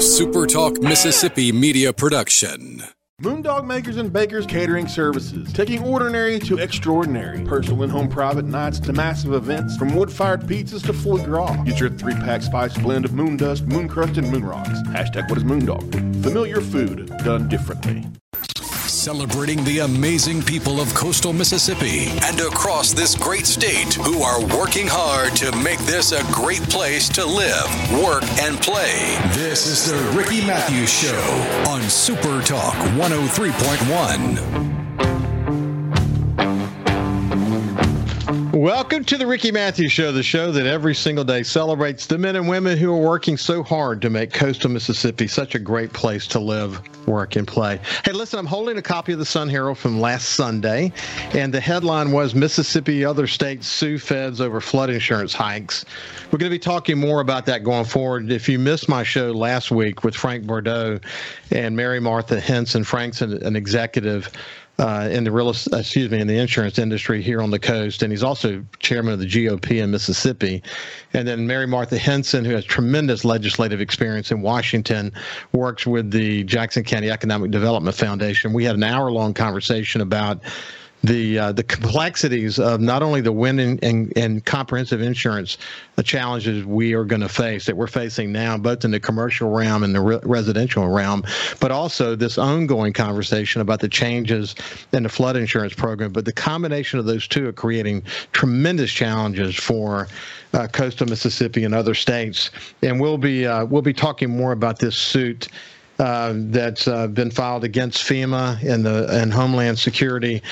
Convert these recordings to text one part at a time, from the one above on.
SuperTalk Mississippi media production. Moondog Makers and Bakers Catering Services, taking ordinary to extraordinary. Personal and home private nights to massive events, from wood-fired pizzas to foie gras. Get your three-pack spice blend of moon dust, moon crust, and moon rocks. Hashtag what is Moondog? Familiar food done differently celebrating the amazing people of coastal Mississippi and across this great state who are working hard to make this a great place to live, work, and play. This is the Ricky Mathews Show on Super Talk 103.1. Welcome to the Ricky Mathews Show, the show that every single day celebrates the men and women who are working so hard to make coastal Mississippi such a great place to live, work, and play. Hey, listen, I'm holding a copy of the Sun Herald from last Sunday, and the headline was Mississippi Other States Sue Feds Over Flood Insurance Hikes. We're going to be talking more about that going forward. If you missed my show last week with Frank Bordeaux and Mary Martha Henson, Frank's an, an executive uh, in the real excuse me in the insurance industry here on the coast, and he's also chairman of the GOP in Mississippi. And then Mary Martha Henson, who has tremendous legislative experience in Washington, works with the Jackson County Economic Development Foundation. We had an hour long conversation about the uh, the complexities of not only the wind and, and, and comprehensive insurance the challenges we are going to face that we're facing now, both in the commercial realm and the re- residential realm, but also this ongoing conversation about the changes in the flood insurance program. But the combination of those two are creating tremendous challenges for uh, coastal Mississippi and other states. And we'll be uh, we'll be talking more about this suit uh, that's uh, been filed against FEMA and the and Homeland Security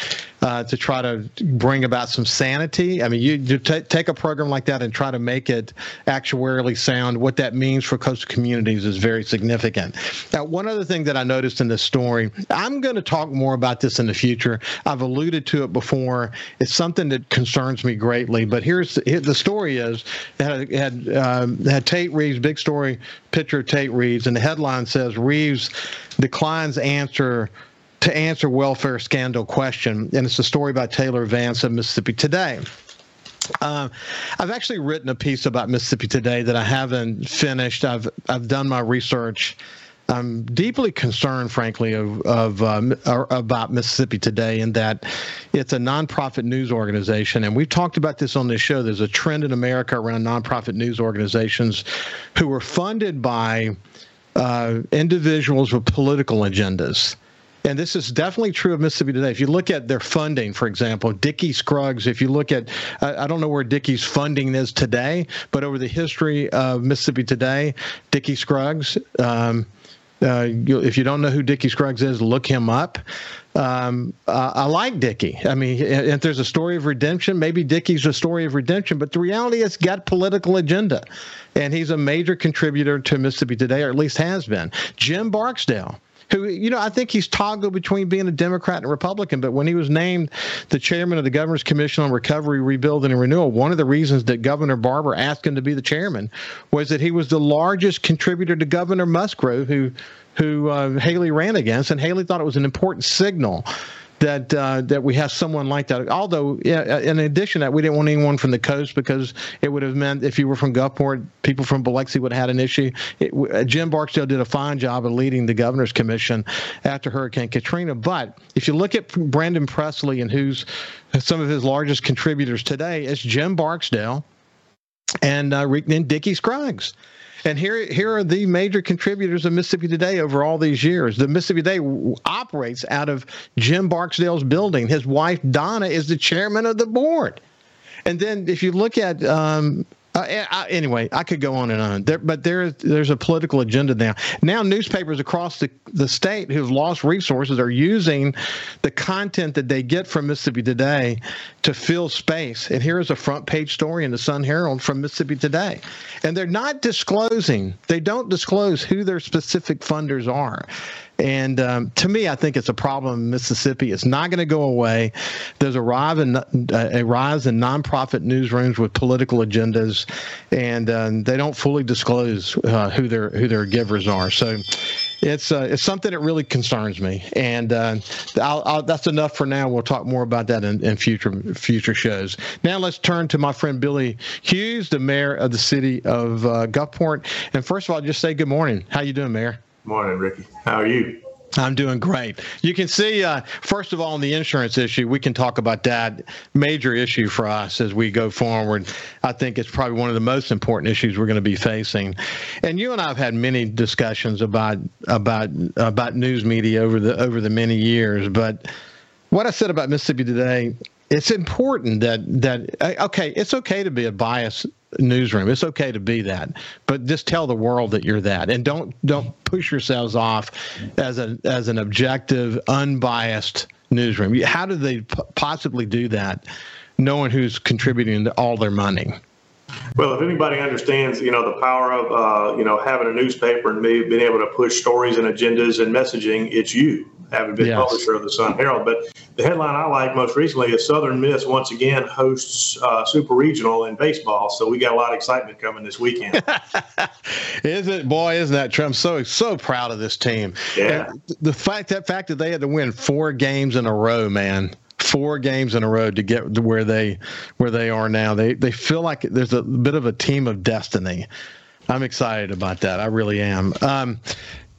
uh, to try to bring about some sanity. I mean, you, you t- take a program like that and try to make it actuarially sound. What that means for coastal communities is very significant. Now, one other thing that I noticed in this story, I'm going to talk more about this in the future. I've alluded to it before. It's something that concerns me greatly. But here's the, the story: is had had, um, had Tate Reeves big story picture of Tate Reeves, and the headline says Reeves declines answer to answer welfare scandal question, and it's a story by Taylor Vance of Mississippi Today. Uh, I've actually written a piece about Mississippi Today that I haven't finished. I've I've done my research. I'm deeply concerned, frankly, of, of um, about Mississippi Today in that it's a nonprofit news organization, and we've talked about this on this show. There's a trend in America around nonprofit news organizations who are funded by uh, individuals with political agendas and this is definitely true of Mississippi Today. If you look at their funding, for example, Dickey Scruggs, if you look at, I don't know where Dickey's funding is today, but over the history of Mississippi Today, Dickey Scruggs, um, uh, you, if you don't know who Dickey Scruggs is, look him up. Um, uh, I like Dickey. I mean, if there's a story of redemption, maybe Dickey's a story of redemption, but the reality is, got political agenda, and he's a major contributor to Mississippi Today, or at least has been. Jim Barksdale who, you know, I think he's toggled between being a Democrat and Republican. But when he was named the chairman of the Governor's Commission on Recovery, Rebuilding, and Renewal, one of the reasons that Governor Barber asked him to be the chairman was that he was the largest contributor to Governor Musgrove, who who uh, Haley ran against, and Haley thought it was an important signal that uh, that we have someone like that. Although, yeah, in addition that, we didn't want anyone from the coast because it would have meant if you were from Gulfport, people from Biloxi would have had an issue. It, uh, Jim Barksdale did a fine job of leading the governor's commission after Hurricane Katrina. But if you look at Brandon Presley and who's some of his largest contributors today, it's Jim Barksdale and uh, and Dickey Scruggs. And here, here are the major contributors of Mississippi Today over all these years. The Mississippi Today operates out of Jim Barksdale's building. His wife Donna is the chairman of the board. And then if you look at um, uh, anyway, I could go on and on, there, but there, there's a political agenda now. Now, newspapers across the, the state who've lost resources are using the content that they get from Mississippi Today to fill space. And here is a front page story in the Sun Herald from Mississippi Today. And they're not disclosing, they don't disclose who their specific funders are. And um, to me, I think it's a problem in Mississippi. It's not going to go away. There's a rise in a rise in nonprofit newsrooms with political agendas, and um, they don't fully disclose uh, who their who their givers are. So it's uh, it's something that really concerns me, and uh, I'll, I'll, that's enough for now. We'll talk more about that in, in, future future shows. Now let's turn to my friend Billy Hewes, the mayor of the city of uh, Gulfport. And first of all, just say good morning. How you doing, Mayor? Morning, Ricky. How are you? I'm doing great. You can see, uh, first of all, on the insurance issue, we can talk about that major issue for us as we go forward. I think it's probably one of the most important issues we're going to be facing. And you and I have had many discussions about about about news media over the over the many years. But what I said about Mississippi today, it's important that that uh, okay, it's okay to be a biased newsroom. It's okay to be that, but just tell the world that you're that, and don't don't push yourselves off as a as an objective, unbiased newsroom. How do they p- possibly do that, knowing who's contributing all their money? Well, if anybody understands, you know, the power of, uh, you know, having a newspaper and being able to push stories and agendas and messaging, it's you having been yes. publisher of the Sun Herald. But the headline I like most recently is Southern Miss once again hosts uh, Super Regional in baseball. So we got a lot of excitement coming this weekend. is it, boy? Isn't that Trump so so proud of this team. Yeah. And the fact that fact that they had to win four games in a row, man four games in a row to get to where they where they are now. They they feel like there's a bit of a team of destiny. I'm excited about that. I really am. Um,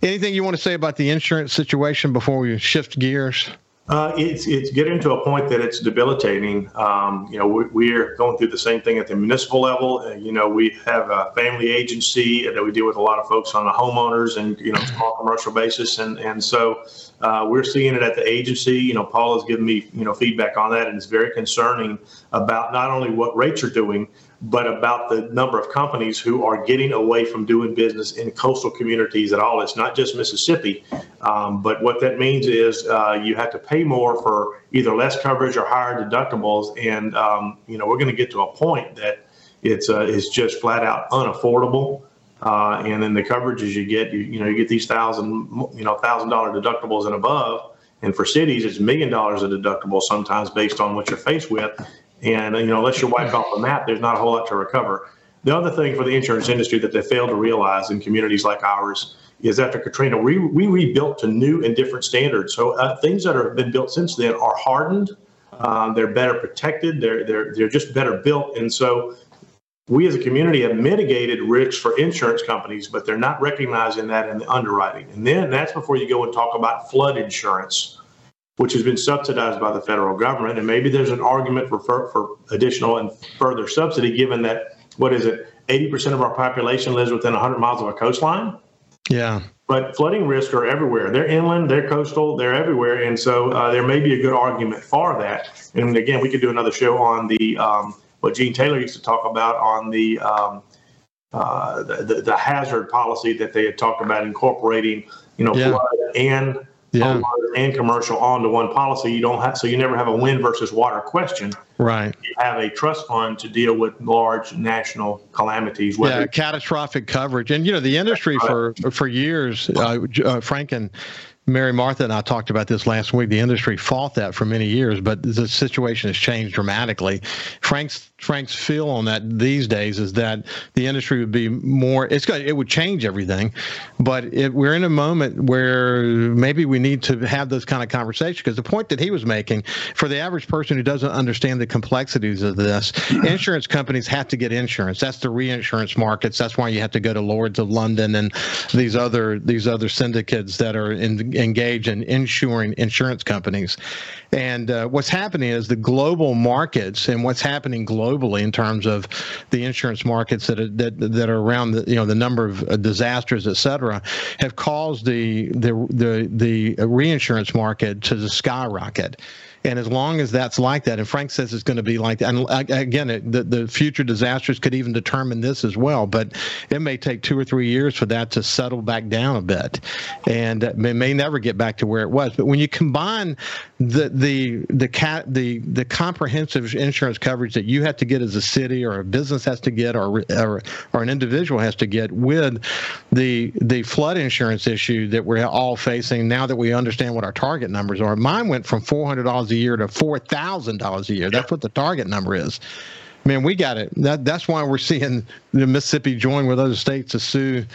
anything you want to say about the insurance situation before we shift gears? Uh, it's it's getting to a point that it's debilitating. Um, you know, we, are going through the same thing at the municipal level. Uh, you know, we have a family agency that we deal with a lot of folks on the homeowners and you know small commercial basis, and and so uh, we're seeing it at the agency. You know, Paul has given me you know feedback on that, and it's very concerning about not only what rates are doing, but about the number of companies who are getting away from doing business in coastal communities at all. It's not just Mississippi, um, but what that means is uh, you have to pay more for either less coverage or higher deductibles, and um, you know we're going to get to a point that it's uh, it's just flat out unaffordable. Uh, and then the coverages you get, you, you know, you get these thousand, you know, thousand dollar deductibles and above. And for cities, it's million dollars of deductible sometimes based on what you're faced with. And you know, unless you're wiped off the map, there's not a whole lot to recover. The other thing for the insurance industry that they fail to realize in communities like ours is after Katrina, we, we rebuilt to new and different standards. So uh, things that have been built since then are hardened. Um, they're better protected. They're they're they're just better built. And so we as a community have mitigated risks for insurance companies, but they're not recognizing that in the underwriting. And then that's before you go and talk about flood insurance which has been subsidized by the federal government. And maybe there's an argument for, for, for additional and further subsidy, given that, what is it, 80% of our population lives within 100 miles of a coastline? Yeah. But flooding risks are everywhere. They're inland, they're coastal, they're everywhere. And so uh, there may be a good argument for that. And again, we could do another show on the um, what Gene Taylor used to talk about on the, um, uh, the, the, the hazard policy that they had talked about incorporating, you know, yeah. flood and yeah. and commercial onto one policy. You don't have so you never have a wind versus water question. Right. You have a trust fund to deal with large national calamities. Yeah, catastrophic coverage, and you know the industry for for years. Uh, uh, Frank and Mary Martha and I talked about this last week. The industry fought that for many years, but the situation has changed dramatically. Frank's Frank's feel on that these days is that the industry would be more. It's going. It would change everything, but it, we're in a moment where maybe we need to have those kind of conversations. Because the point that he was making, for the average person who doesn't understand the complexities of this, insurance companies have to get insurance. That's the reinsurance markets. That's why you have to go to Lloyd's of London and these other these other syndicates that are in engage in insuring insurance companies. And uh, what's happening is the global markets and what's happening globally in terms of the insurance markets that are, that that are around the you know the number of uh, disasters, et cetera, have caused the the the the reinsurance market to skyrocket. And as long as that's like that, and Frank says it's going to be like that, and uh, again, it, the, the future disasters could even determine this as well, but it may take two or three years for that to settle back down a bit. And it may never get back to where it was. But when you combine the the the cat the the comprehensive insurance coverage that you have to get as a city or a business has to get or or, or an individual has to get with the the flood insurance issue that we're all facing now that we understand what our target numbers are. Mine went from four hundred dollars a year to four thousand dollars a year. That's what the target number is. man, we got it. That that's why we're seeing the Mississippi join with other states to sue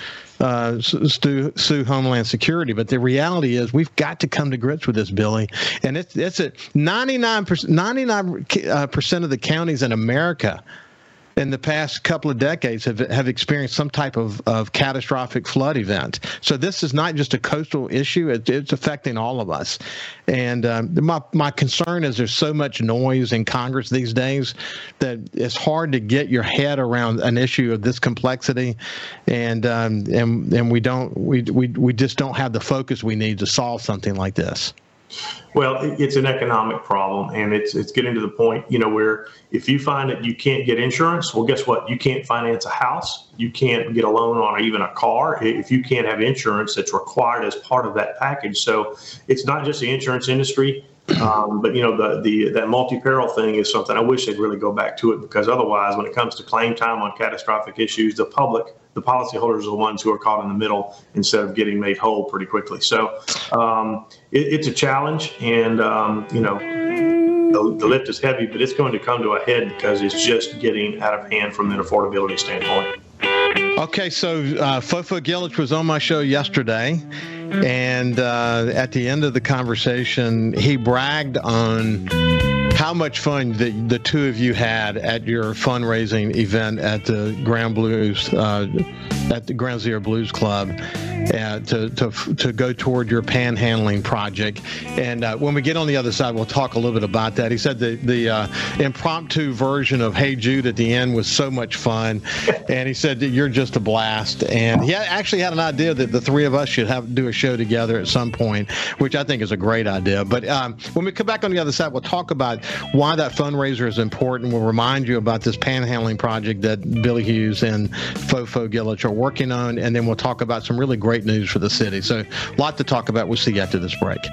uh, sue, sue Homeland Security. But the reality is, we've got to come to grips with this, Billy. And it's it's at 99 percent 99 uh, percent of the counties in America in the past couple of decades have, have experienced some type of, of catastrophic flood event. So this is not just a coastal issue; it, it's affecting all of us. And um, my my concern is there's so much noise in Congress these days that it's hard to get your head around an issue of this complexity, and um, and and we don't we, we we just don't have the focus we need to solve something like this. Well, it's an economic problem, and it's it's getting to the point, you know, where if you find that you can't get insurance, well, guess what? You can't finance a house, you can't get a loan on even a car if you can't have insurance that's required as part of that package. So it's not just the insurance industry. Um, but you know the the that multi-peril thing is something I wish they'd really go back to it because otherwise, when it comes to claim time on catastrophic issues, the public, the policyholders, are the ones who are caught in the middle instead of getting made whole pretty quickly. So um, it, it's a challenge, and um, you know the, the lift is heavy, but it's going to come to a head because it's just getting out of hand from an affordability standpoint. Okay, so uh, Fofo Gilich was on my show yesterday, and uh, at the end of the conversation, he bragged on how much fun the, the two of you had at your fundraising event at the Ground Blues, uh, at the Ground Zero Blues Club, uh, to, to, to go toward your panhandling project. And uh, when we get on the other side, we'll talk a little bit about that. He said the, the uh, impromptu version of Hey Jude at the end was so much fun. And he said you're just a blast. And he actually had an idea that the three of us should have do a show together at some point, which I think is a great idea. But um, when we come back on the other side, we'll talk about why that fundraiser is important. We'll remind you about this panhandling project that Billy Hewes and Fofo Gilich are working on, and then we'll talk about some really great news for the city. So, a lot to talk about. We'll see you after this break.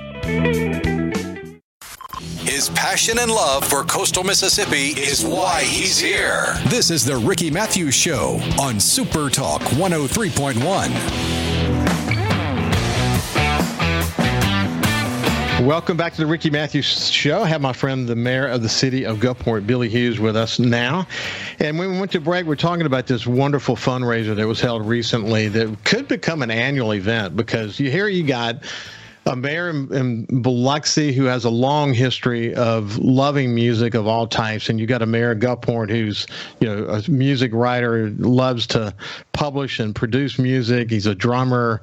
His passion and love for coastal Mississippi is why he's here. This is the Ricky Mathews Show on Super Talk 103.1. Welcome back to the Ricky Mathews Show. I have my friend, the mayor of the city of Gulfport, Billy Hewes, with us now. And when we went to break, we're talking about this wonderful fundraiser that was held recently that could become an annual event because you here you got a mayor in, in Biloxi who has a long history of loving music of all types, and you got a mayor Gulfport who's you know a music writer, loves to publish and produce music. He's a drummer.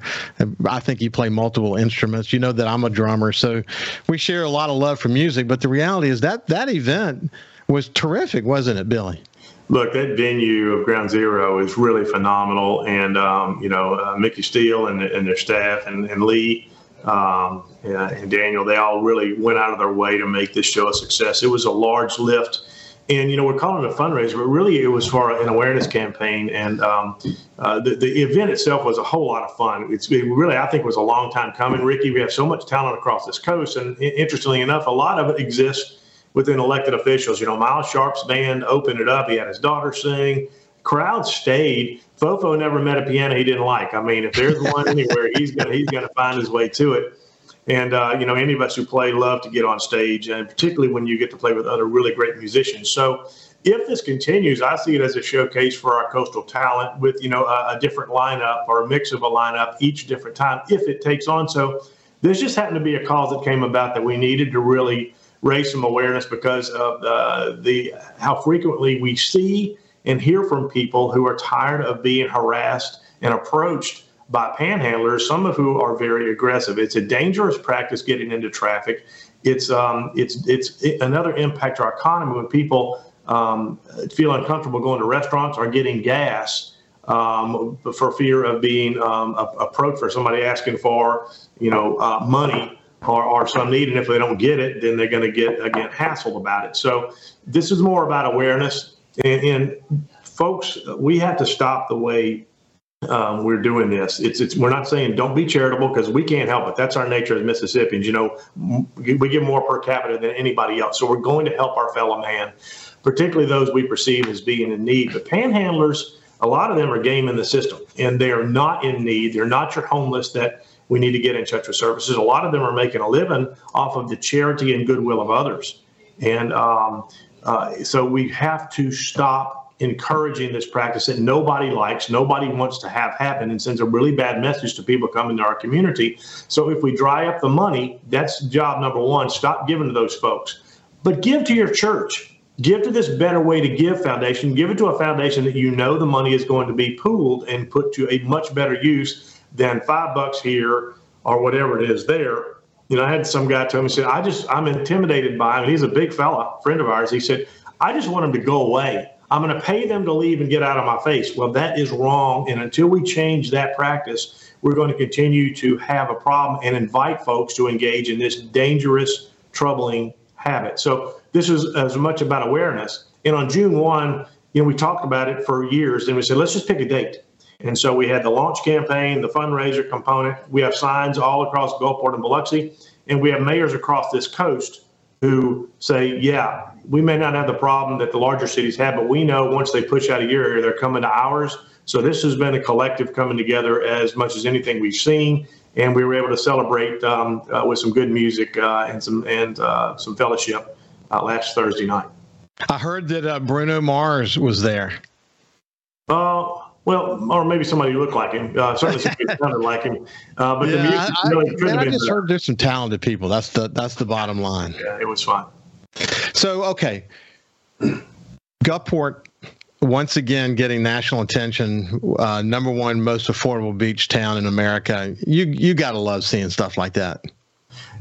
I think he play multiple instruments. You know that I'm a drummer, so we share a lot of love for music. But the reality is that that event was terrific, wasn't it, Billy? Look, that venue of Ground Zero is really phenomenal, and um, you know uh, Mickey Steele and, and their staff and, and Lee um, and Daniel, they all really went out of their way to make this show a success. It was a large lift. And, you know, we're calling it a fundraiser, but really it was for an awareness campaign. And um, uh, the, the event itself was a whole lot of fun. It's it really, I think, was a long time coming. Ricky, we have so much talent across this coast. And interestingly enough, a lot of it exists within elected officials. You know, Miles Sharp's band opened it up. He had his daughter sing. Crowd stayed Fofo never met a piano he didn't like. I mean, if there's one anywhere, he's gonna he's gonna find his way to it. And uh, you know, any of us who play love to get on stage, and particularly when you get to play with other really great musicians. So, if this continues, I see it as a showcase for our coastal talent with you know a, a different lineup or a mix of a lineup each different time if it takes on. So, this just happened to be a cause that came about that we needed to really raise some awareness because of the, the how frequently we see and hear from people who are tired of being harassed and approached by panhandlers, some of who are very aggressive. It's a dangerous practice getting into traffic. It's um, it's it's another impact to our economy when people um, feel uncomfortable going to restaurants or getting gas um, for fear of being um, approached for somebody asking for you know uh, money or, or some need, and if they don't get it, then they're going to get again hassled about it. So this is more about awareness. And, and folks, we have to stop the way um, we're doing this. It's, it's, we're not saying don't be charitable because we can't help it. That's our nature as Mississippians. You know, we give more per capita than anybody else. So we're going to help our fellow man, particularly those we perceive as being in need. But panhandlers, a lot of them are game in the system and they are not in need. They're not your homeless that we need to get in touch with services. A lot of them are making a living off of the charity and goodwill of others. And um, uh, so we have to stop encouraging this practice that nobody likes, nobody wants to have happen, and sends a really bad message to people coming to our community. So if we dry up the money, that's job number one. Stop giving to those folks, but give to your church. Give to this Better Way to Give foundation. Give it to a foundation that you know the money is going to be pooled and put to a much better use than five bucks here or whatever it is there. You know, I had some guy tell me, said, I just, I'm intimidated by him. He's a big fella, friend of ours. He said, I just want him to go away. I'm going to pay them to leave and get out of my face. Well, that is wrong. And until we change that practice, we're going to continue to have a problem and invite folks to engage in this dangerous, troubling habit. So this is as much about awareness. And on June 1, you know, we talked about it for years and we said, let's just pick a date. And so we had the launch campaign, the fundraiser component. We have signs all across Gulfport and Biloxi, and we have mayors across this coast who say, yeah, we may not have the problem that the larger cities have, but we know once they push out of your area, they're coming to ours. So this has been a collective coming together as much as anything we've seen, and we were able to celebrate um, uh, with some good music uh, and some and uh, some fellowship uh, last Thursday night. I heard that uh, Bruno Mars was there. Uh, well, or maybe somebody who looked like him. Uh, certainly somebody sounded like him. Uh, but yeah, the music I, really man, I just heard there's some talented people. That's the that's the bottom line. Yeah, it was fun. So okay, Gulfport once again getting national attention. Uh, number one most affordable beach town in America. You you got to love seeing stuff like that.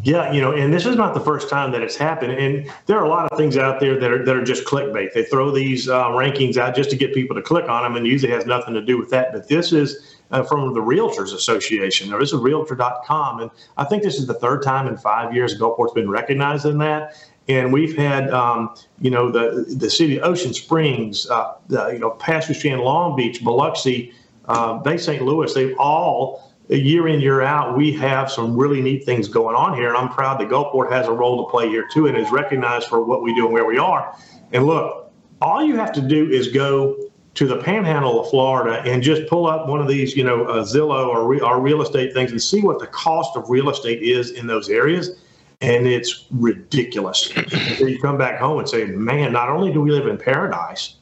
Yeah, you know, and this is not the first time that it's happened. And there are a lot of things out there that are that are just clickbait. They throw these uh, rankings out just to get people to click on them, and usually has nothing to do with that. But this is uh, from the Realtors Association, or this is Realtor.com, and I think this is the third time in five years Gulfport's been recognized in that. And we've had, um, you know, the the city of Ocean Springs, uh, the, you know, Strand, Long Beach, Biloxi, uh, Bay St. Louis. They've all year in, year out, we have some really neat things going on here. And I'm proud that Gulfport has a role to play here too and is recognized for what we do and where we are. And look, all you have to do is go to the panhandle of Florida and just pull up one of these, you know, uh, Zillow or, re- or real estate things and see what the cost of real estate is in those areas. And it's ridiculous. you come back home and say, man, not only do we live in paradise,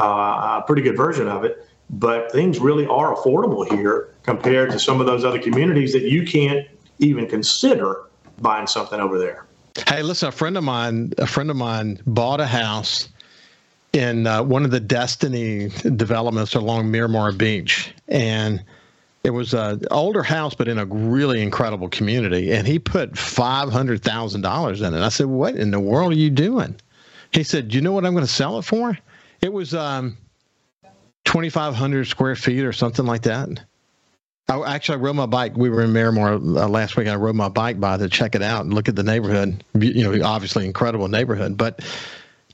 uh, a pretty good version of it, but things really are affordable here compared to some of those other communities that you can't even consider buying something over there. Hey, listen, a friend of mine, a friend of mine bought a house in uh, one of the Destiny developments along Miramar Beach, and it was an older house, but in a really incredible community. And he put five hundred thousand dollars in it. I said, "What in the world are you doing?" He said, you know what I'm going to sell it for?" It was um, 2,500 square feet or something like that. I, actually, I rode my bike. We were in Miramar uh, last week. I rode my bike by to check it out and look at the neighborhood. You know, obviously incredible neighborhood, but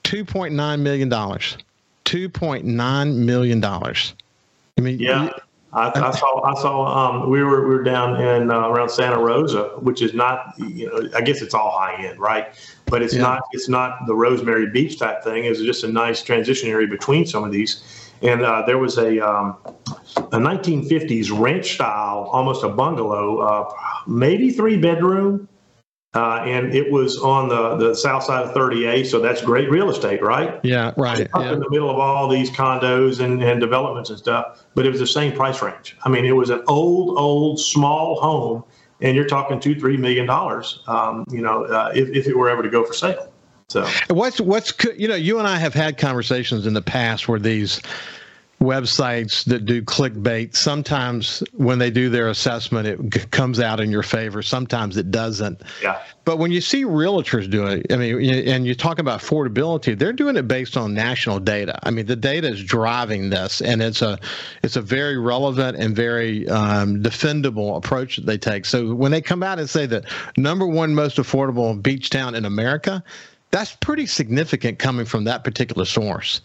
$2.9 million. $2.9 million. I mean, yeah. I, I, saw. I saw. Um, we were we were down in uh, around Santa Rosa, which is not. You know, I guess it's all high end, right? But it's yeah. not. It's not the Rosemary Beach type thing. It's just a nice transition area between some of these and uh, there was a, um, a 1950s ranch style, almost a bungalow, uh, maybe three bedroom. Uh, and it was on the, the south side of 38, so that's great real estate, right? Yeah, right. Up yeah. in the middle of all these condos and, and developments and stuff, but it was the same price range. I mean, it was an old, old, small home, and you're talking two, three million dollars, um, you know, uh, if, if it were ever to go for sale. So. What's what's you know you and I have had conversations in the past where these websites that do clickbait sometimes when they do their assessment it g- comes out in your favor. Sometimes it doesn't. Yeah. But when you see realtors do it i mean and you talk about affordability they're doing it based on national data. I mean the data is driving this and it's a it's a very relevant and very um, defendable approach that they take. So when they come out and say that number one most affordable beach town in america that's pretty significant coming from that particular source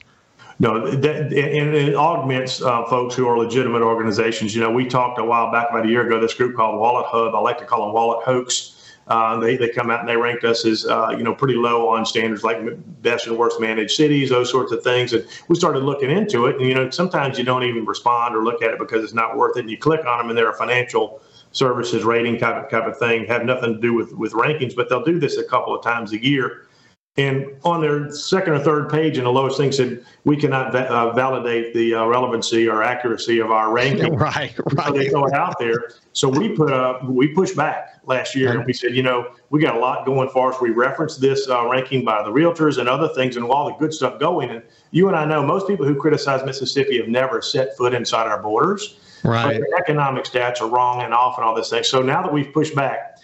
no, that, and it augments uh, folks who are legitimate organizations. You know, we talked a while back, about a year ago, this group called Wallet Hub. I like to call them Wallet Hoax. Uh, they, they come out and they ranked us as, uh, you know, pretty low on standards like best and worst managed cities, those sorts of things. And we started looking into it. And, you know, sometimes you don't even respond or look at it because it's not worth it. And you click on them and they're a financial services rating type of, type of thing, have nothing to do with, with rankings, but they'll do this a couple of times a year And on their second or third page, in the lowest thing said, "We cannot va- uh, validate the uh, relevancy or accuracy of our ranking." right, right. So they throw it out there. So we put up, we pushed back last year, and we said, you know, we got a lot going for us. We referenced this uh, ranking by the realtors and other things, and all the good stuff going. And you and I know most people who criticize Mississippi have never set foot inside our borders. Right. But the economic stats are wrong and off and all this thing. So now that we've pushed back,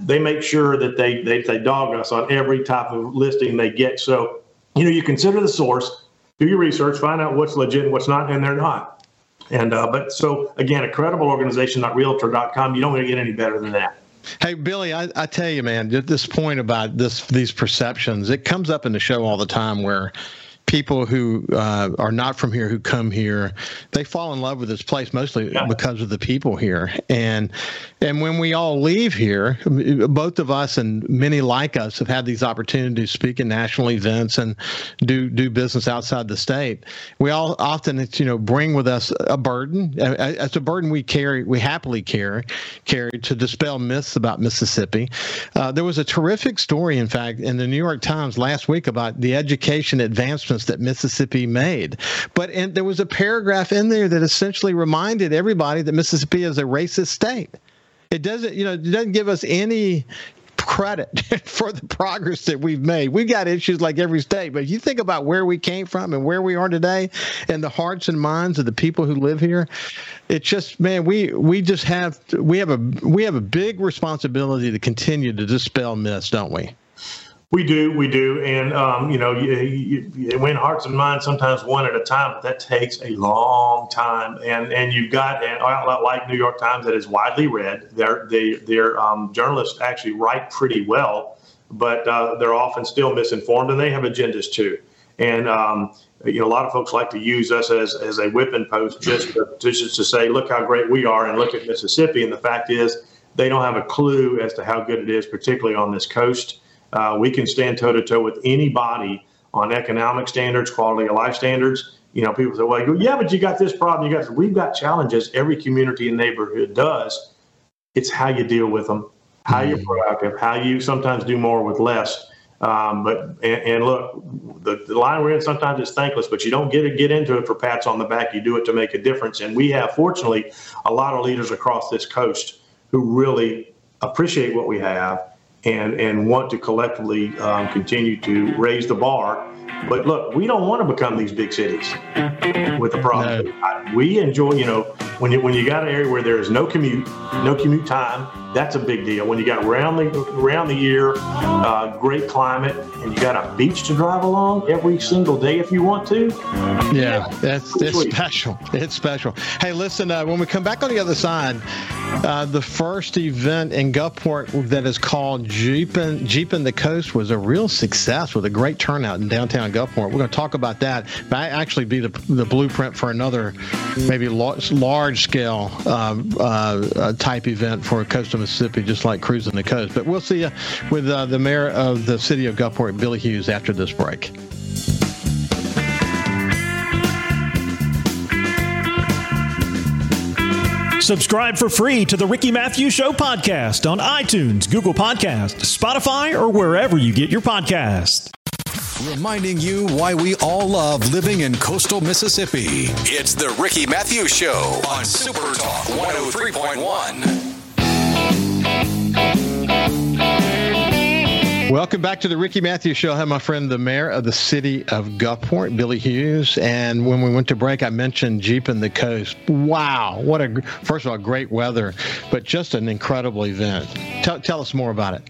they make sure that they, they, they dog us on every type of listing they get. So, you know, you consider the source, do your research, find out what's legit and what's not, and they're not. And, uh, but so again, a credible organization, not realtor.com, you don't want to get any better than that. Hey Billy, I, I tell you, man, at this point about this these perceptions, it comes up in the show all the time where people who uh, are not from here who come here, they fall in love with this place mostly yeah. because of the people here. And and when we all leave here, both of us and many like us have had these opportunities to speak in national events and do do business outside the state. We all often, you know, bring with us a burden. It's a burden we carry, we happily carry, carry to dispel myths about Mississippi. Uh, there was a terrific story, in fact, in the New York Times last week about the education that Mississippi made. But and there was a paragraph in there that essentially reminded everybody that Mississippi is a racist state. It doesn't, you know, it doesn't give us any credit for the progress that we've made. We've got issues like every state, but if you think about where we came from and where we are today and the hearts and minds of the people who live here, it's just man, we we just have we have a we have a big responsibility to continue to dispel myths, don't we? We do, we do, and um, you know, you, you, you, win hearts and minds sometimes one at a time, but that takes a long time. And and you've got an outlet like New York Times that is widely read. Their they, their um, journalists actually write pretty well, but uh, they're often still misinformed, and they have agendas too. And um, you know, a lot of folks like to use us as as a whipping post just to, just to say, look how great we are, and look at Mississippi. And the fact is, they don't have a clue as to how good it is, particularly on this coast. Uh, we can stand toe to toe with anybody on economic standards, quality of life standards. You know, people say, well, go, yeah, but you got this problem. You got this. We've got challenges. Every community and neighborhood does. It's how you deal with them, how you're mm-hmm. proactive, how you sometimes do more with less. Um, but and, and look, the, the, line we're in sometimes is thankless, but you don't get it, get into it for pats on the back. You do it to make a difference. And we have, fortunately, a lot of leaders across this coast who really appreciate what we have and and want to collectively um, continue to raise the bar. But look, we don't want to become these big cities with the problem. No. we enjoy, you know, when you when you got an area where there is no commute, no commute time, that's a big deal. When you got round the around the year, uh, great climate, and you got a beach to drive along every single day if you want to. Yeah, that's it's special. It's special. Hey, listen, uh, when we come back on the other side, uh, the first event in Gulfport that is called Jeepin' Jeepin' the Coast was a real success with a great turnout in downtown Gulfport. We're going to talk about that. That actually be the the blueprint for another maybe large, large scale um, uh, type event for coastal Mississippi, just like cruising the coast. But we'll see you with uh, the mayor of the city of Gulfport, Billy Hewes, after this break. Subscribe for free to the Ricky Mathews Show podcast on iTunes, Google Podcast, Spotify, or wherever you get your podcast. Reminding you why we all love living in coastal Mississippi. It's the Ricky Mathews Show on Super Talk 103.1. Welcome back to the Ricky Mathews Show. I have my friend, the mayor of the city of Gulfport, Billy Hewes. And when we went to break, I mentioned Jeepin' the Coast. Wow. What a, first of all, great weather, but just an incredible event. Tell, tell us more about it.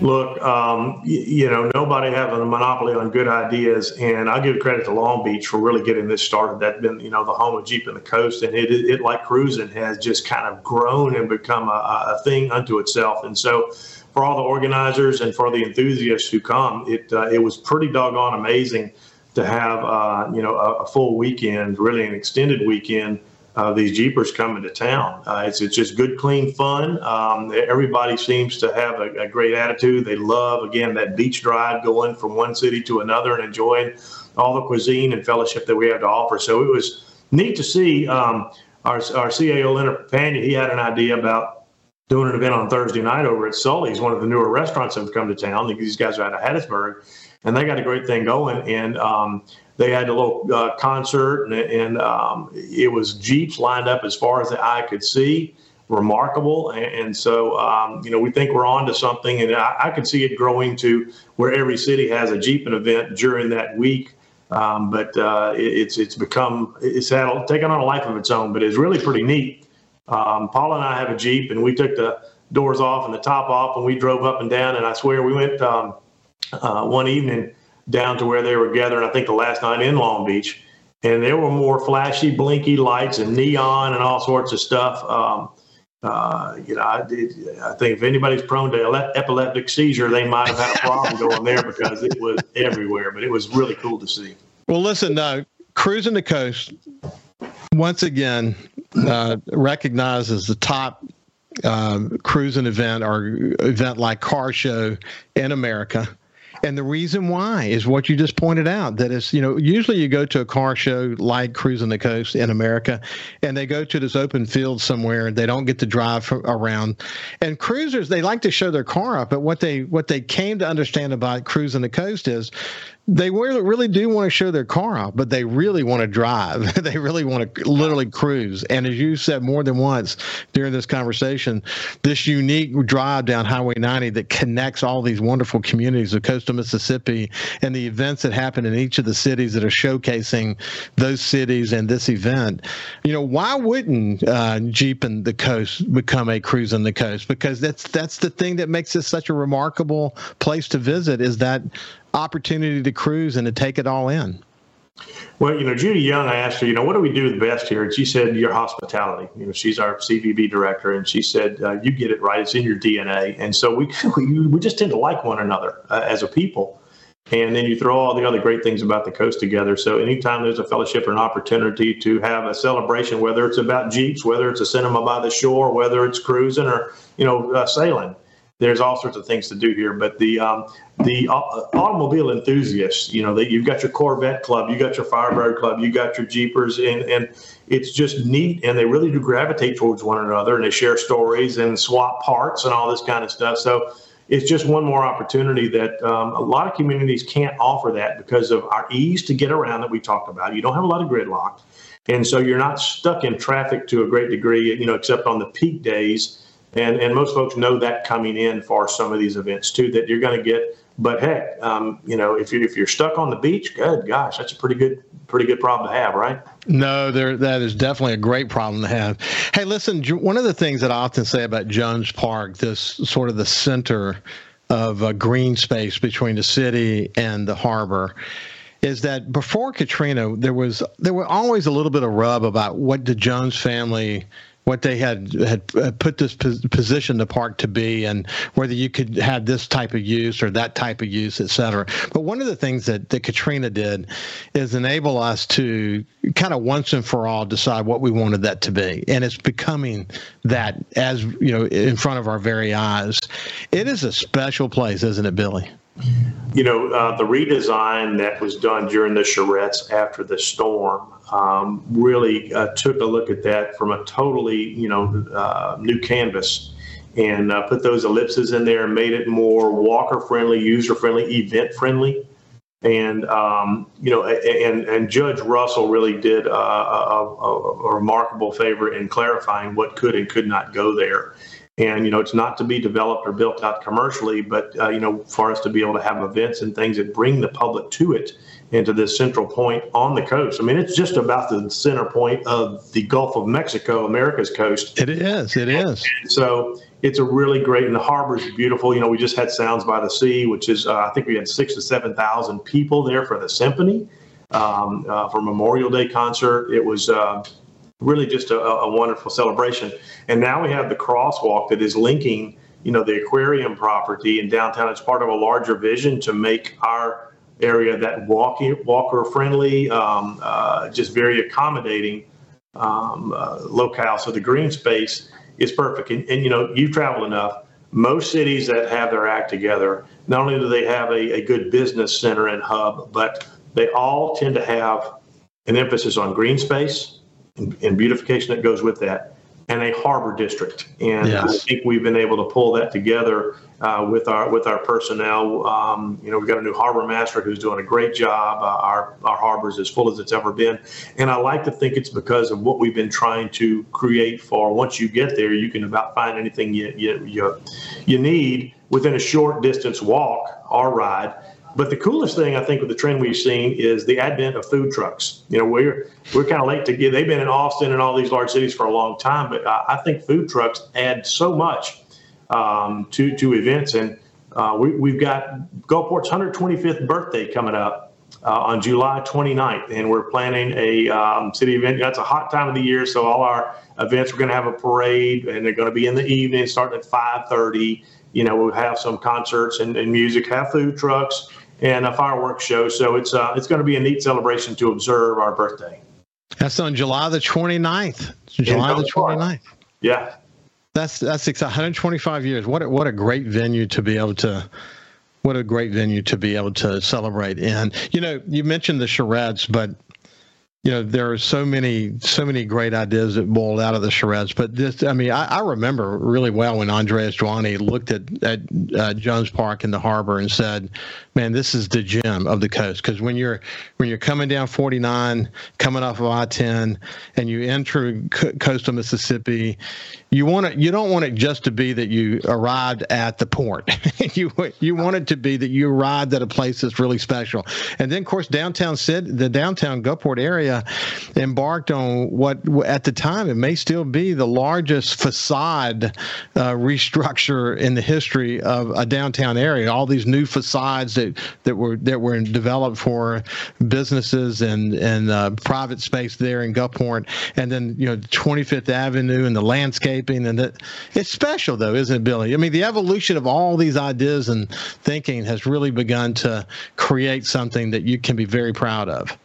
Look, um, you, you know, nobody having a monopoly on good ideas, and I give credit to Long Beach for really getting this started. That's been, you know, the home of Jeepin' the Coast, and it, it, like cruising, has just kind of grown and become a, a thing unto itself. And so, for all the organizers and for the enthusiasts who come, it uh, it was pretty doggone amazing to have uh, you know a, a, full weekend, really an extended weekend. Uh, these Jeepers coming to town. Uh, it's, it's just good, clean fun. Um, everybody seems to have a, a, great attitude. They love, again, that beach drive going from one city to another and enjoying all the cuisine and fellowship that we have to offer. So it was neat to see um, our, our CAO, Leonard Papania, he had an idea about doing an event on Thursday night over at Sully's, one of the newer restaurants that have come to town. These guys are out of Hattiesburg. and they got a great thing going. And um, they had a little uh, concert, and, and um, it was Jeeps lined up as far as the eye could see. Remarkable, and, and so um, you know we think we're on to something, and I, I could see it growing to where every city has a Jeeping event during that week. Um, but uh, it, it's it's become it's had taken on a life of its own, but it's really pretty neat. Um, Paula and I have a Jeep, and we took the doors off and the top off, and we drove up and down. And I swear we went um, uh, one evening down to where they were gathering. I think the last night in Long Beach, and there were more flashy, blinky lights and neon and all sorts of stuff. Um, uh, you know, I, I, think if anybody's prone to epileptic seizure, they might have had a problem going there because it was everywhere. But it was really cool to see. Well, listen, uh, cruising the coast once again uh, recognized as the top uh, cruising event or event like car show in America. And the reason why is what you just pointed out that is, you know, usually you go to a car show like Cruising the Coast in America and they go to this open field somewhere and they don't get to drive around. And cruisers, they like to show their car up, but what they what they came to understand about Cruising the Coast is they really, do want to show their car off, but they really want to drive. they really want to literally cruise. And as you said more than once during this conversation, this unique drive down Highway 90 that connects all these wonderful communities of coastal Mississippi and the events that happen in each of the cities that are showcasing those cities and this event. You know, why wouldn't uh, and the Coast become a cruise on the coast? Because that's that's the thing that makes this such a remarkable place to visit is that opportunity to cruise and to take it all in? Well, you know, Judy Young, I asked her, you know, what do we do the best here? And she said, your hospitality. You know, she's our CVB director, and she said, uh, you get it right. It's in your DNA. And so we we, just tend to like one another uh, as a people. And then you throw all the other great things about the coast together. So anytime there's a fellowship or an opportunity to have a celebration, whether it's about Jeeps, whether it's a cinema by the shore, whether it's cruising or, you know, uh, sailing, there's all sorts of things to do here. But the um, the uh, automobile enthusiasts, you know, that you've got your Corvette club, you got your Firebird club, you got your Jeepers, and and it's just neat. And they really do gravitate towards one another, and they share stories and swap parts and all this kind of stuff. So it's just one more opportunity that um, a lot of communities can't offer that because of our ease to get around that we talked about. You don't have a lot of gridlock. And so you're not stuck in traffic to a great degree, you know, except on the peak days and, and most folks know that coming in for some of these events too, that you're going to get. But heck, um, you know, if you if you're stuck on the beach, good gosh, that's a pretty good pretty good problem to have, right? No, there that is definitely a great problem to have. Hey, listen, one of the things that I often say about Jones Park, this sort of the center of a green space between the city and the harbor is that before Katrina, there was there were always a little bit of rub about what the Jones family what they had had uh, put this position the park to be and whether you could have this type of use or that type of use, et cetera. But one of the things that, that Katrina did is enable us to kind of once and for all decide what we wanted that to be. And it's becoming that as, you know, in front of our very eyes. It is a special place, isn't it, Billy? You know, uh, the redesign that was done during the charrettes after the storm um, really uh, took a look at that from a totally, you know, uh, new canvas and uh, put those ellipses in there and made it more walker friendly, user friendly, event friendly. And um, you know, and and Judge Russell really did a, a, a, remarkable favor in clarifying what could and could not go there. And you know, it's not to be developed or built out commercially, but uh, you know, for us to be able to have events and things that bring the public to it into this central point on the coast. I mean, it's just about the center point of the Gulf of Mexico, America's coast. It is. It is. So it's a really great, and the harbor is beautiful. You know, we just had Sounds by the Sea, which is, uh, I think we had six to 7,000 people there for the symphony um, uh, for Memorial Day concert. It was uh, really just a, a wonderful celebration. And now we have the crosswalk that is linking, you know, the aquarium property in downtown. It's part of a larger vision to make our area that walking walker friendly, um, uh, just very accommodating um, uh, locale. So the green space is perfect. And, and, you know, you've traveled enough. Most cities that have their act together, not only do they have a, a good business center and hub, but they all tend to have an emphasis on green space and, beautification that goes with that. and a harbor district. And yes. I think we've been able to pull that together uh, with our with our personnel. Um, you know, we've got a new harbor master who's doing a great job. Uh, our our harbor is as full as it's ever been, and I like to think it's because of what we've been trying to create for. Once you get there, you can about find anything you you you, you need within a short distance walk or ride. But the coolest thing I think with the trend we've seen is the advent of food trucks. You know, we're we're kind of late to get. They've been in Austin and all these large cities for a long time, but I, I think food trucks add so much um, to to events. And uh, we, we've got Gulfport's 125th birthday coming up uh, on July 29th, and we're planning a um, city event. That's a hot time of the year, so all our events we're going to have a parade, and they're going to be in the evening, starting at 5:30. You know, we'll have some concerts and, and music, have food trucks and a fireworks show. So it's uh, it's going to be a neat celebration to observe our birthday. That's on July the 29th. July the 29th. Yeah. That's that's 125 years. What a, what a great venue to be able to what a great venue to be able to celebrate in. You know, you mentioned the charrettes, but you know there are so many so many great ideas that boiled out of the charrettes but this i mean i, I remember really well when Andres Duany looked at at uh, jones park in the harbor and said man this is the gem of the coast. Because when you're when you're coming down 49 coming off of i-10 and you enter coastal mississippi you want it you don't want it just to be that you arrived at the port. You you want it to be that you arrived at a place that's really special. And then of course downtown Sid, the downtown gulfport area embarked on what at the time it may still be the largest facade uh, restructure in the history of a downtown area all these new facades that that were that were developed for businesses and and uh, private space there in gulfport and then you know 25th avenue and the landscaping and that it's special though, isn't it, Billy? I mean, the evolution of all these ideas and thinking has really begun to create something that you can be very proud of.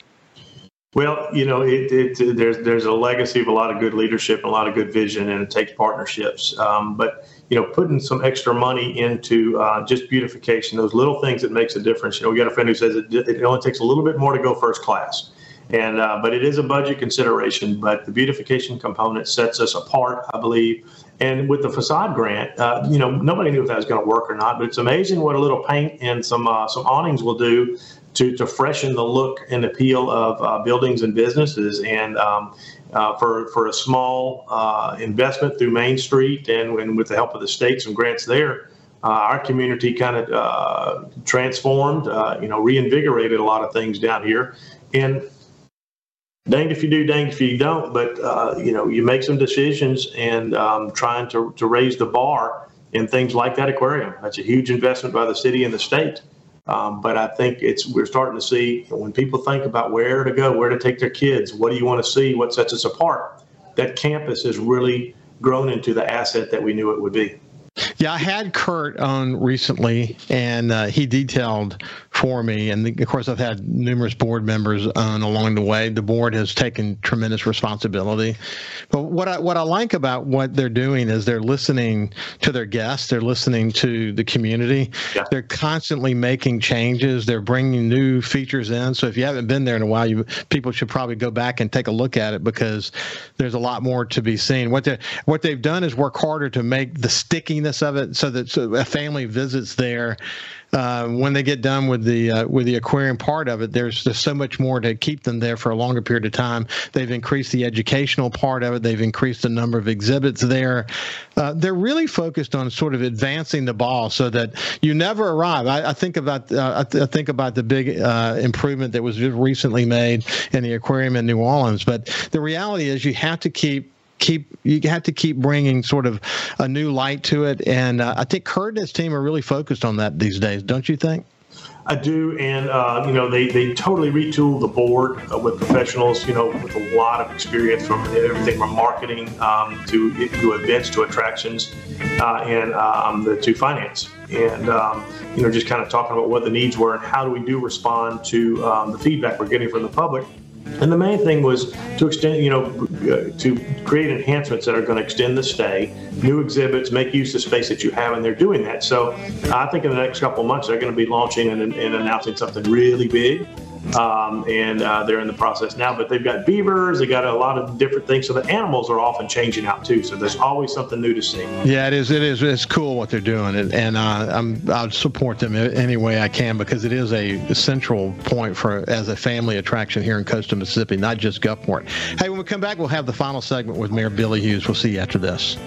Well, you know, it, it, there's there's a legacy of a lot of good leadership, and a lot of good vision, and it takes partnerships. Um, but you know, putting some extra money into uh, just beautification, those little things that makes a difference. You know, we got a friend who says it, it only takes a little bit more to go first class. And uh, but it is a budget consideration. But the beautification component sets us apart, I believe. And with the facade grant, uh, you know, nobody knew if that was going to work or not. But it's amazing what a little paint and some uh, some awnings will do to to freshen the look and appeal of uh, buildings and businesses. And um, uh, for for a small uh, investment through Main Street and, and with the help of the state, some grants there. Uh, our community kind of uh, transformed, uh, you know, reinvigorated a lot of things down here. And danged if you do, danged if you don't. But you know, you make some decisions and um, trying to to raise the bar in things like that aquarium. That's a huge investment by the city and the state. Um, but I think it's we're starting to see when people think about where to go, where to take their kids, what do you want to see, what sets us apart. That campus has really grown into the asset that we knew it would be. Yeah, I had Kurt on recently, and uh, he detailed for me. And the, of course, I've had numerous board members on along the way. The board has taken tremendous responsibility. But what I what I like about what they're doing is they're listening to their guests. They're listening to the community. Yeah. They're constantly making changes. They're bringing new features in. So if you haven't been there in a while, you people should probably go back and take a look at it because there's a lot more to be seen. What they what they've done is work harder to make the stickiness of it so that so a family visits there uh, when they get done with the uh, with the aquarium part of it, there's just so much more to keep them there for a longer period of time. They've increased the educational part of it. They've increased the number of exhibits there. Uh, they're really focused on sort of advancing the ball so that you never arrive. I, I think about uh, I, th- I, think about the big uh, improvement that was recently made in the aquarium in New Orleans. But the reality is, you have to keep keep you have to keep bringing sort of a new light to it. And uh, I think Kurt and his team are really focused on that these days, don't you think? I do, and uh, you know they, they totally retooled the board uh, with professionals, you know, with a lot of experience from everything from marketing um, to to events to attractions, uh, and um, the, to finance, and um, you know just kind of talking about what the needs were and how do we do respond to um, the feedback we're getting from the public and the main thing was to extend, you know, to create enhancements that are going to extend the stay, new exhibits, make use of space that you have, and they're doing that. So I think in the next couple months they're going to be launching and, and announcing something really big. Um, and uh, they're in the process now. But they've got beavers, they got a lot of different things. So the animals are often changing out too. So there's always something new to see. Yeah, it is. It is. It's cool what they're doing, and, and uh, I'm I'll support them any way I can because it is a central point for as a family attraction here in coastal Mississippi, not just Gulfport. Hey, when we come back, we'll have the final segment with Mayor Billy Hewes. We'll see you after this.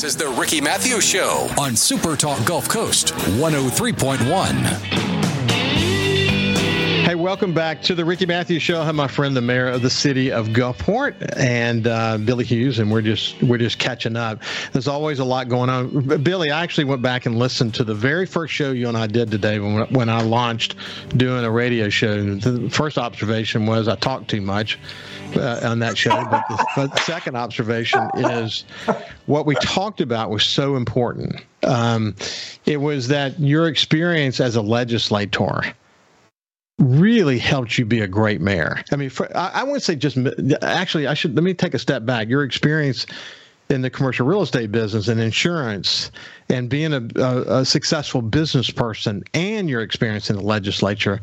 This is the Ricky Mathews Show on SuperTalk Gulf Coast 103.1. Hey, welcome back to the Ricky Mathews Show. I have my friend, the mayor of the city of Gulfport, and uh, Billy Hewes, and we're just we're just catching up. There's always a lot going on. Billy, I actually went back and listened to the very first show you and I did today when when I launched doing a radio show. The first observation was I talked too much. Uh, on that show. But the, the, second observation is what we talked about was so important. Um, it was that your experience as a legislator really helped you be a great mayor. I mean, for, I, I wouldn't say just actually. I should let me take a step back. Your experience in the commercial real estate business and insurance and being a, a, a successful business person and your experience in the legislature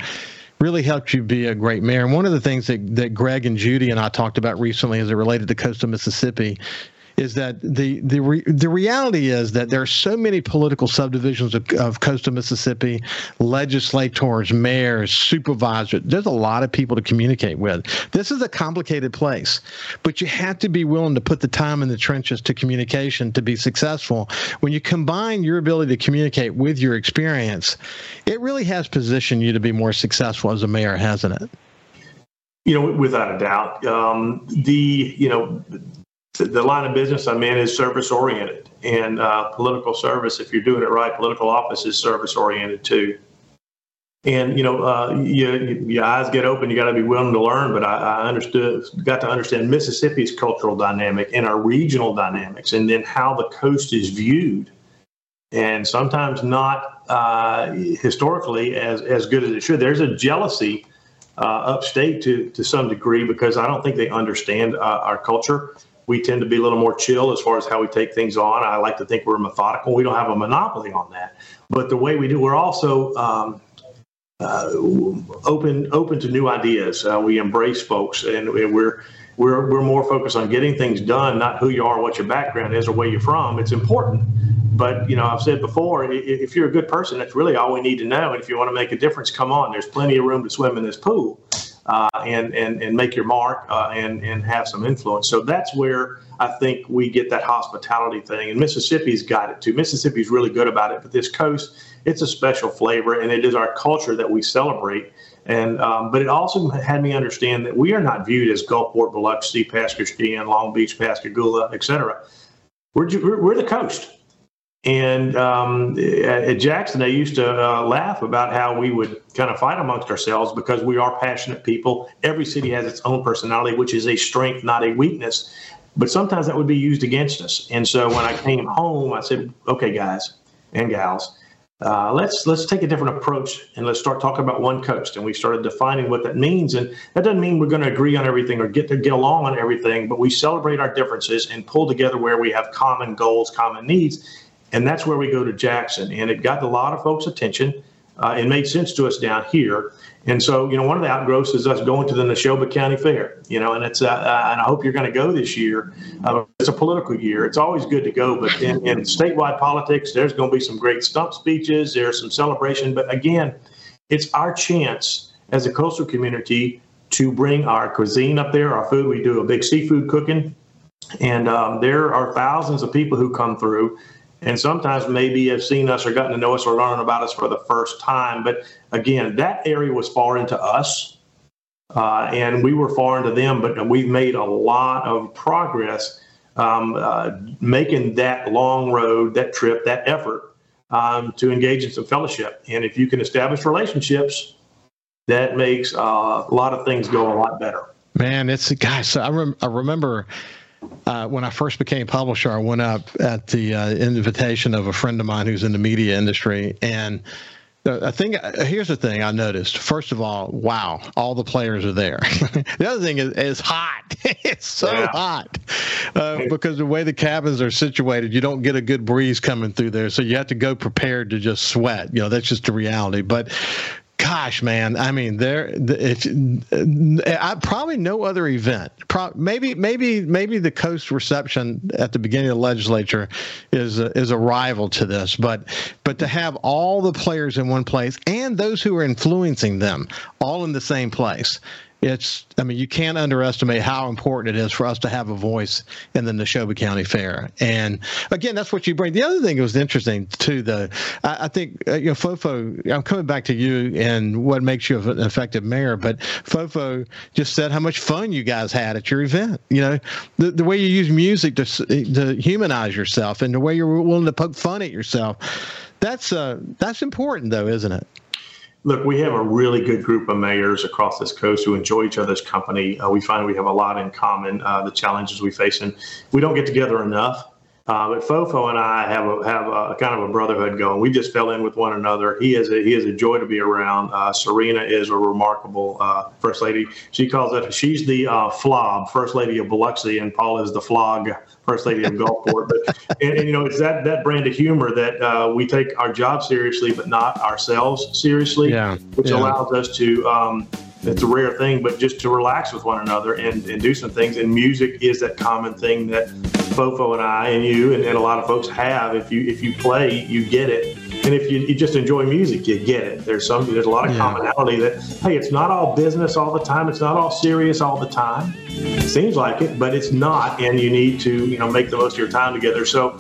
really helped you be a great mayor. And one of the things that, that Greg and Judy and I talked about recently as it related to coastal Mississippi is that the the re, the reality is that there are so many political subdivisions of, of coastal Mississippi, legislators, mayors, supervisors. There's a lot of people to communicate with. This is a complicated place, but you have to be willing to put the time in the trenches to communication to be successful. When you combine your ability to communicate with your experience, it really has positioned you to be more successful as a mayor, hasn't it? You know, without a doubt. Um, the you know the line of business I'm in is service oriented, and uh, political service, if you're doing it right, political office is service oriented too. And you know, uh, you, your eyes get open. You got to be willing to learn. But I, I, understood, got to understand Mississippi's cultural dynamic and our regional dynamics, and then how the coast is viewed, and sometimes not uh, historically as as good as it should. There's a jealousy uh, upstate to to some degree because I don't think they understand uh, our culture we tend to be a little more chill as far as how we take things on. I like to think we're methodical. We don't have a monopoly on that, but the way we do, we're also um, uh, open open to new ideas. Uh, we embrace folks, and we're we're we're more focused on getting things done, not who you are, what your background is, or where you're from. It's important, but you know, I've said before, if you're a good person, that's really all we need to know. And if you want to make a difference, come on. There's plenty of room to swim in this pool uh, and, and, and make your mark uh, and, and have some influence. So that's where I think we get that hospitality thing. And Mississippi's got it too. Mississippi's really good about it, but this coast, it's a special flavor, and it is our culture that we celebrate. And um, but it also had me understand that we are not viewed as Gulfport, Biloxi, Pascagoula, Long Beach, Pascagoula, et cetera. We're, we're the coast. And um, at Jackson, they used to uh, laugh about how we would kind of fight amongst ourselves because we are passionate people. Every city has its own personality, which is a strength, not a weakness. But sometimes that would be used against us. And so when I came home, I said, "Okay, guys and gals, uh, let's let's take a different approach and let's start talking about one coast." And we started defining what that means. And that doesn't mean we're going to agree on everything or get to get along on everything, but we celebrate our differences and pull together where we have common goals, common needs and that's where we go to Jackson. And it got a lot of folks' attention. Uh, it made sense to us down here. And so, you know, one of the outgrowths is us going to the Neshoba County Fair, you know, and it's, uh, uh, and I hope you're going to go this year. Uh, it's a political year. It's always good to go, but in, in statewide politics, there's going to be some great stump speeches. There's some celebration. But again, it's our chance as a coastal community to bring our cuisine up there, our food. We do a big seafood cooking. And um, there are thousands of people who come through and sometimes maybe have seen us or gotten to know us or learning about us for the first time. But again, that area was foreign to us, uh, and we were foreign to them. But we've made a lot of progress um, uh, making that long road, that trip, that effort um, to engage in some fellowship. And if you can establish relationships, that makes uh, a lot of things go a lot better. Man, it's guys. I, rem- I remember uh, when I first became publisher, I went up at the uh, invitation of a friend of mine who's in the media industry, and I think uh, here's the thing I noticed. First of all, wow, all the players are there. the other thing is, it's hot. it's so yeah. hot uh, because the way the cabins are situated, you don't get a good breeze coming through there, so you have to go prepared to just sweat. You know, that's just the reality. But gosh, man, I mean, there, if uh, I probably no other event, pro, maybe, maybe, maybe the coast reception at the beginning of the legislature is a, is a rival to this, but but to have all the players in one place and those who are influencing them all in the same place it's i mean you can't underestimate how important it is for us to have a voice in the neshoba county fair. And again that's what you bring. The other thing that was interesting too the i, I think uh, you know fofo i'm coming back to you and what makes you an effective mayor but fofo just said how much fun you guys had at your event. You know the, the way you use music to, to humanize yourself and the way you're willing to poke fun at yourself. That's uh that's important though isn't it Look, we have a really good group of mayors across this coast who enjoy each other's company. Uh, we find we have a lot in common, uh, the challenges we face, and we don't get together enough. Uh, but Fofo and I have a have a kind of a brotherhood going. We just fell in with one another. He is a, he is a joy to be around. Uh, Serena is a remarkable uh, first lady. She calls it she's the uh, flob, first lady of Biloxi, and Paul is the flog, first lady of Gulfport. but and, and, you know it's that that brand of humor that uh, we take our job seriously, but not ourselves seriously, yeah. which yeah. allows us to. Um, it's a rare thing, but just to relax with one another and, and do some things. And music is that common thing that Fofo and I and you and, and a lot of folks have. If you if you play, you get it. And if you, you just enjoy music, you get it. There's some there's a lot of yeah. commonality that hey, it's not all business all the time. It's not all serious all the time. It seems like it, but it's not. And you need to you know make the most of your time together. So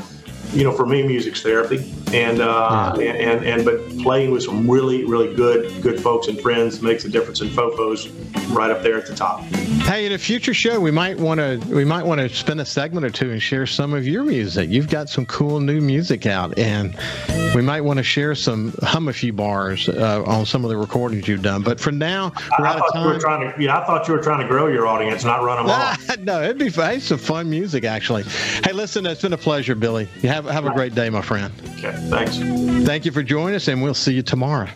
you know, for me, music's therapy, and uh, yeah. and, and and but playing with some really really good good folks and friends makes a difference. in Fofo's right up there at the top. Hey, in a future show, we might want to we might want to spend a segment or two and share some of your music. You've got some cool new music out, and we might want to share some hum a few bars uh, on some of the recordings you've done. But for now, we're I out of time. Trying to, yeah, I thought you were trying to grow your audience, not run them off. no, it'd be some fun music actually. Hey, listen, it's been a pleasure, Billy. You have have a great day, my friend. Okay, thanks. Thank you for joining us, and we'll see you tomorrow.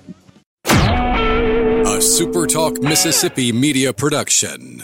A SuperTalk Mississippi media production.